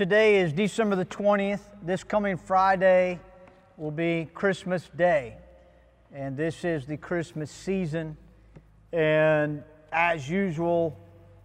Today is December the 20th. This coming Friday will be Christmas Day. And this is the Christmas season. And as usual,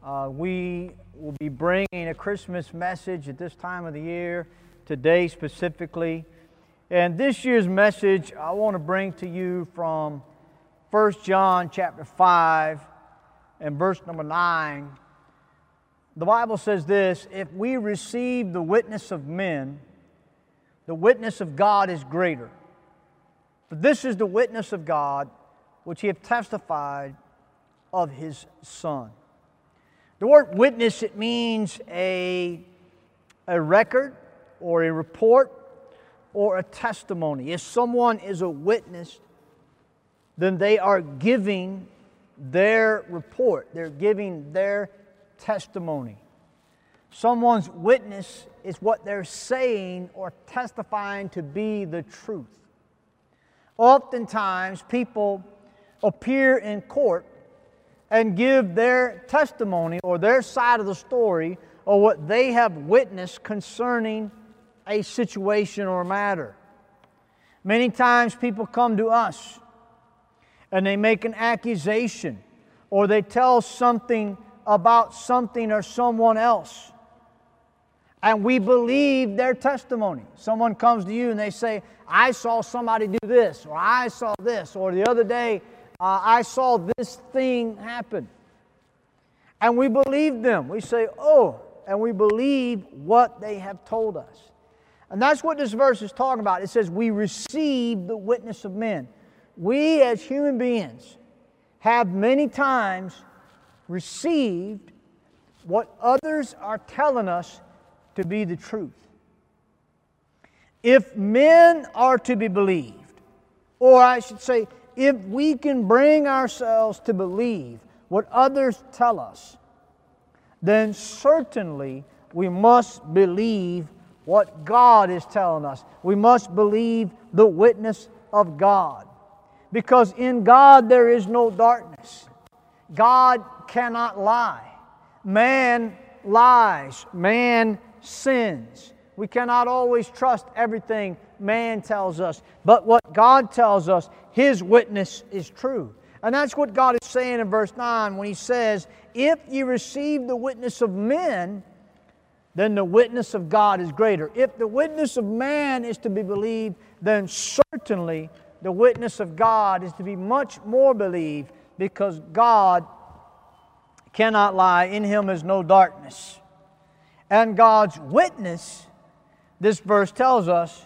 uh, we will be bringing a Christmas message at this time of the year, today specifically. And this year's message I want to bring to you from 1 John chapter 5 and verse number 9 the Bible says this if we receive the witness of men, the witness of God is greater. For this is the witness of God which he hath testified of his Son. The word witness, it means a, a record or a report or a testimony. If someone is a witness, then they are giving their report, they're giving their testimony. Someone's witness is what they're saying or testifying to be the truth. Oftentimes, people appear in court and give their testimony or their side of the story or what they have witnessed concerning a situation or matter. Many times, people come to us and they make an accusation or they tell something about something or someone else. And we believe their testimony. Someone comes to you and they say, I saw somebody do this, or I saw this, or the other day uh, I saw this thing happen. And we believe them. We say, oh, and we believe what they have told us. And that's what this verse is talking about. It says, We receive the witness of men. We as human beings have many times received what others are telling us to be the truth. If men are to be believed, or I should say, if we can bring ourselves to believe what others tell us, then certainly we must believe what God is telling us. We must believe the witness of God. Because in God there is no darkness. God cannot lie. Man lies. Man sins. We cannot always trust everything man tells us. But what God tells us, His witness is true. And that's what God is saying in verse 9 when He says, If you receive the witness of men, then the witness of God is greater. If the witness of man is to be believed, then certainly the witness of God is to be much more believed because God cannot lie. In him is no darkness. And God's witness, this verse tells us,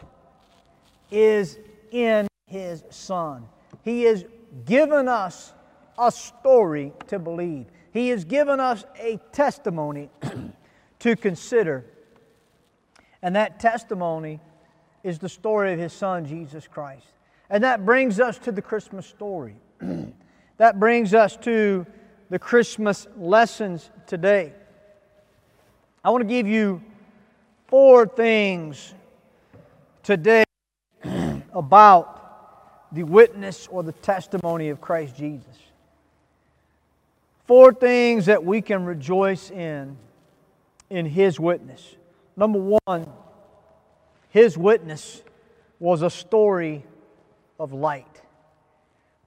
is in his Son. He has given us a story to believe, He has given us a testimony to consider. And that testimony is the story of His Son, Jesus Christ. And that brings us to the Christmas story. that brings us to the Christmas lessons today. I want to give you four things today about the witness or the testimony of Christ Jesus. Four things that we can rejoice in in His witness. Number one, His witness was a story of light.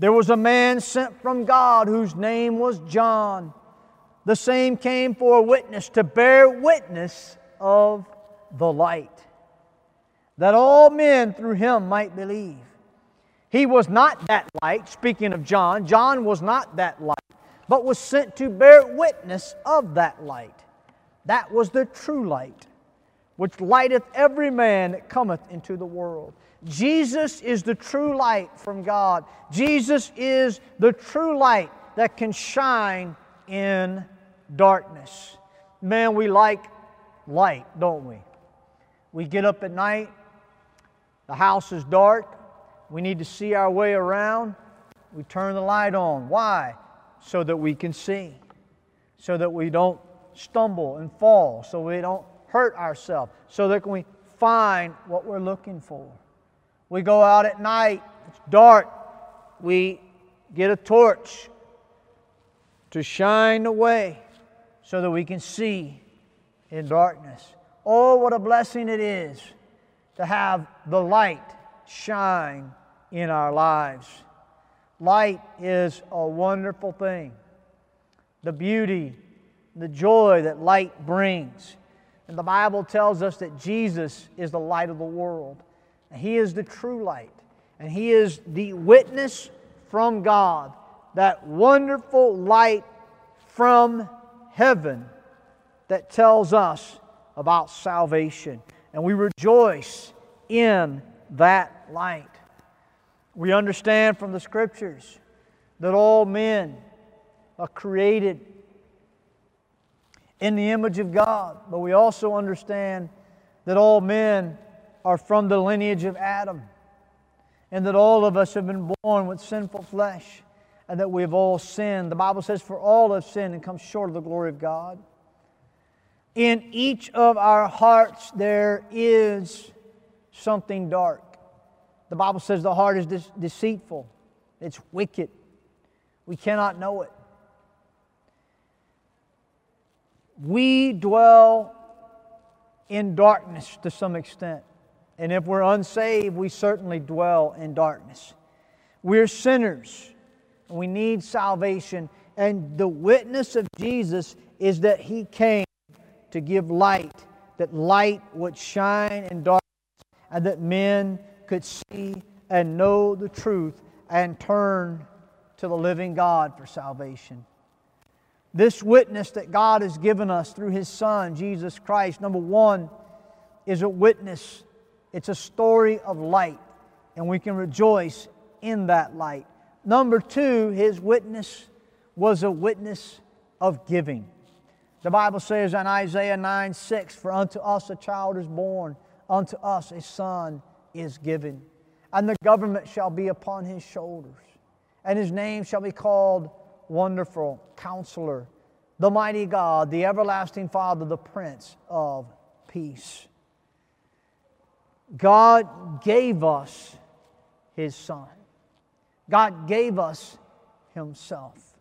There was a man sent from God whose name was John. The same came for a witness to bear witness of the light, that all men through him might believe. He was not that light, speaking of John. John was not that light, but was sent to bear witness of that light. That was the true light, which lighteth every man that cometh into the world. Jesus is the true light from God. Jesus is the true light that can shine in darkness. Man, we like light, don't we? We get up at night, the house is dark, we need to see our way around. We turn the light on. Why? So that we can see, so that we don't stumble and fall, so we don't hurt ourselves, so that we find what we're looking for. We go out at night, it's dark, we get a torch to shine the way so that we can see in darkness. Oh, what a blessing it is to have the light shine in our lives. Light is a wonderful thing. The beauty, the joy that light brings. And the Bible tells us that Jesus is the light of the world. He is the true light. And He is the witness from God, that wonderful light from heaven that tells us about salvation. And we rejoice in that light. We understand from the scriptures that all men are created in the image of God, but we also understand that all men are from the lineage of Adam, and that all of us have been born with sinful flesh, and that we have all sinned. The Bible says, For all have sinned and come short of the glory of God. In each of our hearts, there is something dark. The Bible says the heart is de- deceitful, it's wicked. We cannot know it. We dwell in darkness to some extent. And if we're unsaved, we certainly dwell in darkness. We're sinners, we need salvation. And the witness of Jesus is that He came to give light, that light would shine in darkness, and that men could see and know the truth and turn to the living God for salvation. This witness that God has given us through His Son, Jesus Christ, number one, is a witness. It's a story of light, and we can rejoice in that light. Number two, His witness was a witness of giving. The Bible says in Isaiah 9 6, For unto us a child is born, unto us a son is given, and the government shall be upon his shoulders, and his name shall be called Wonderful Counselor, the Mighty God, the Everlasting Father, the Prince of Peace. God gave us his Son. God gave us himself.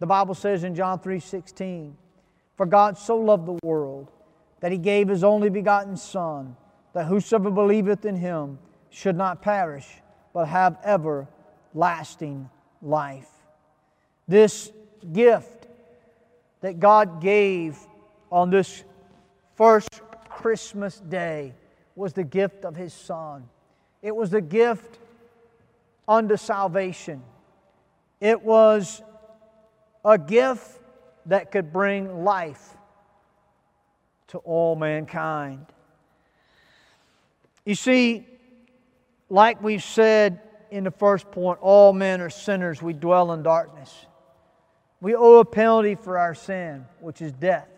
The Bible says in John 3 16, For God so loved the world that he gave his only begotten Son that whosoever believeth in him should not perish, but have everlasting life. This gift that God gave on this first Christmas day was the gift of His Son. It was the gift unto salvation. It was a gift that could bring life to all mankind. You see, like we said in the first point, all men are sinners. We dwell in darkness. We owe a penalty for our sin, which is death.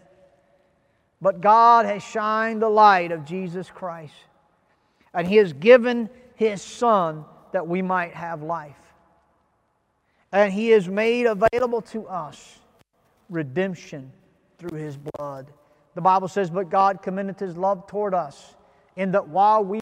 But God has shined the light of Jesus Christ, and He has given His Son that we might have life. And He has made available to us redemption through His blood. The Bible says, But God commendeth His love toward us in that while we